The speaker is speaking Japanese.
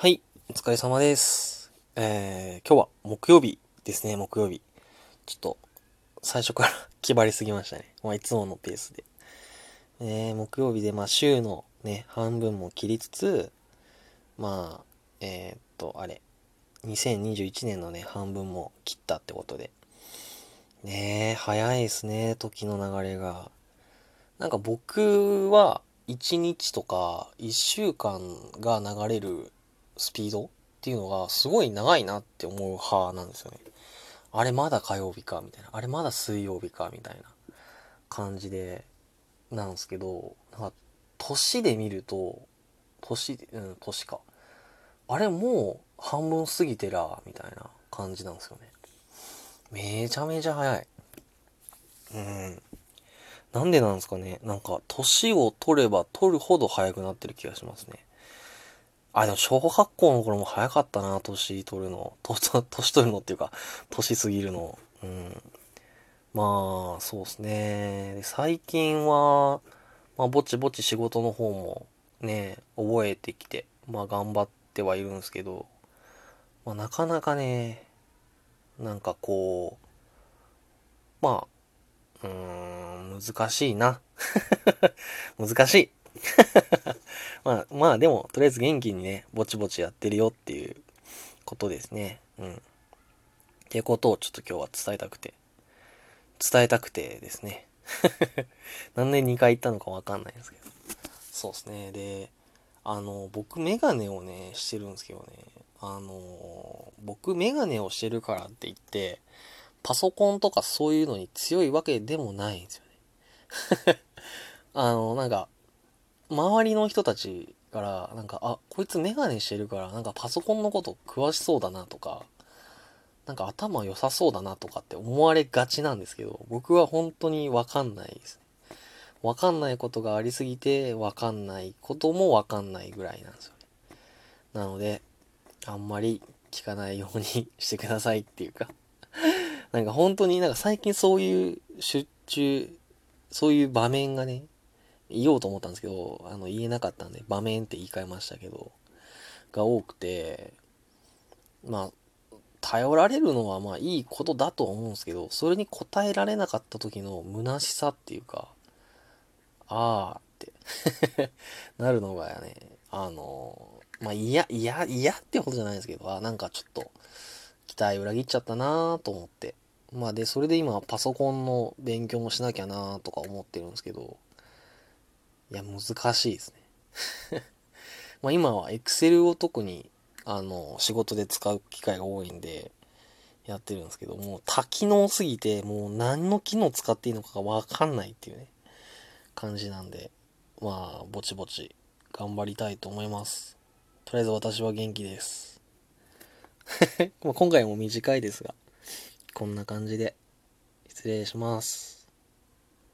はい、お疲れ様です。えー、今日は木曜日ですね、木曜日。ちょっと、最初から 気張りすぎましたね。まあ、いつものペースで。えー、木曜日で、まあ、週のね、半分も切りつつ、まあ、えー、っと、あれ、2021年のね、半分も切ったってことで。ねえ、早いですね、時の流れが。なんか僕は、1日とか1週間が流れるスピードっていうのがすごい長いなって思う派なんですよね。あれまだ火曜日かみたいな。あれまだ水曜日かみたいな感じで、なんですけど、なんか年で見ると、年、うん、年か。あれもう半分過ぎてら、みたいな感じなんですよね。めちゃめちゃ早い。うん。なんでなんですかね。なんか、年を取れば取るほど早くなってる気がしますね。あ、でも小学校の頃も早かったな、年取るの。と、年取るのっていうか、年過ぎるの。うん。まあ、そうですね。で最近は、まあ、ぼちぼち仕事の方もね、覚えてきて、まあ、頑張ってはいるんですけど、まあ、なかなかね、なんかこう、まあ、うーん、難しいな。難しい。まあ、まあでも、とりあえず元気にね、ぼちぼちやってるよっていうことですね。うん。っていうことをちょっと今日は伝えたくて。伝えたくてですね。なんで2回言ったのかわかんないんですけど。そうですね。で、あの、僕メガネをね、してるんですけどね。あの、僕メガネをしてるからって言って、パソコンとかそういうのに強いわけでもないんですよね。あの、なんか、周りの人たちから、なんか、あ、こいつメガネしてるから、なんかパソコンのこと詳しそうだなとか、なんか頭良さそうだなとかって思われがちなんですけど、僕は本当にわかんないですね。わかんないことがありすぎて、わかんないこともわかんないぐらいなんですよね。なので、あんまり聞かないようにしてくださいっていうか、なんか本当になんか最近そういう出中、そういう場面がね、言おうと思ったんですけど、あの言えなかったんで、場面って言い換えましたけど、が多くて、まあ、頼られるのはまあいいことだと思うんですけど、それに応えられなかった時の虚しさっていうか、あーって なるのがね、あの、まあ嫌、嫌、嫌ってことじゃないですけど、あなんかちょっと期待裏切っちゃったなーと思って。まあで、それで今パソコンの勉強もしなきゃなーとか思ってるんですけど、いや、難しいですね。まあ今は Excel を特に、あの、仕事で使う機会が多いんで、やってるんですけど、もう多機能すぎて、もう何の機能使っていいのかがわかんないっていうね、感じなんで、まあ、ぼちぼち頑張りたいと思います。とりあえず私は元気です。ま今回も短いですが、こんな感じで失礼します。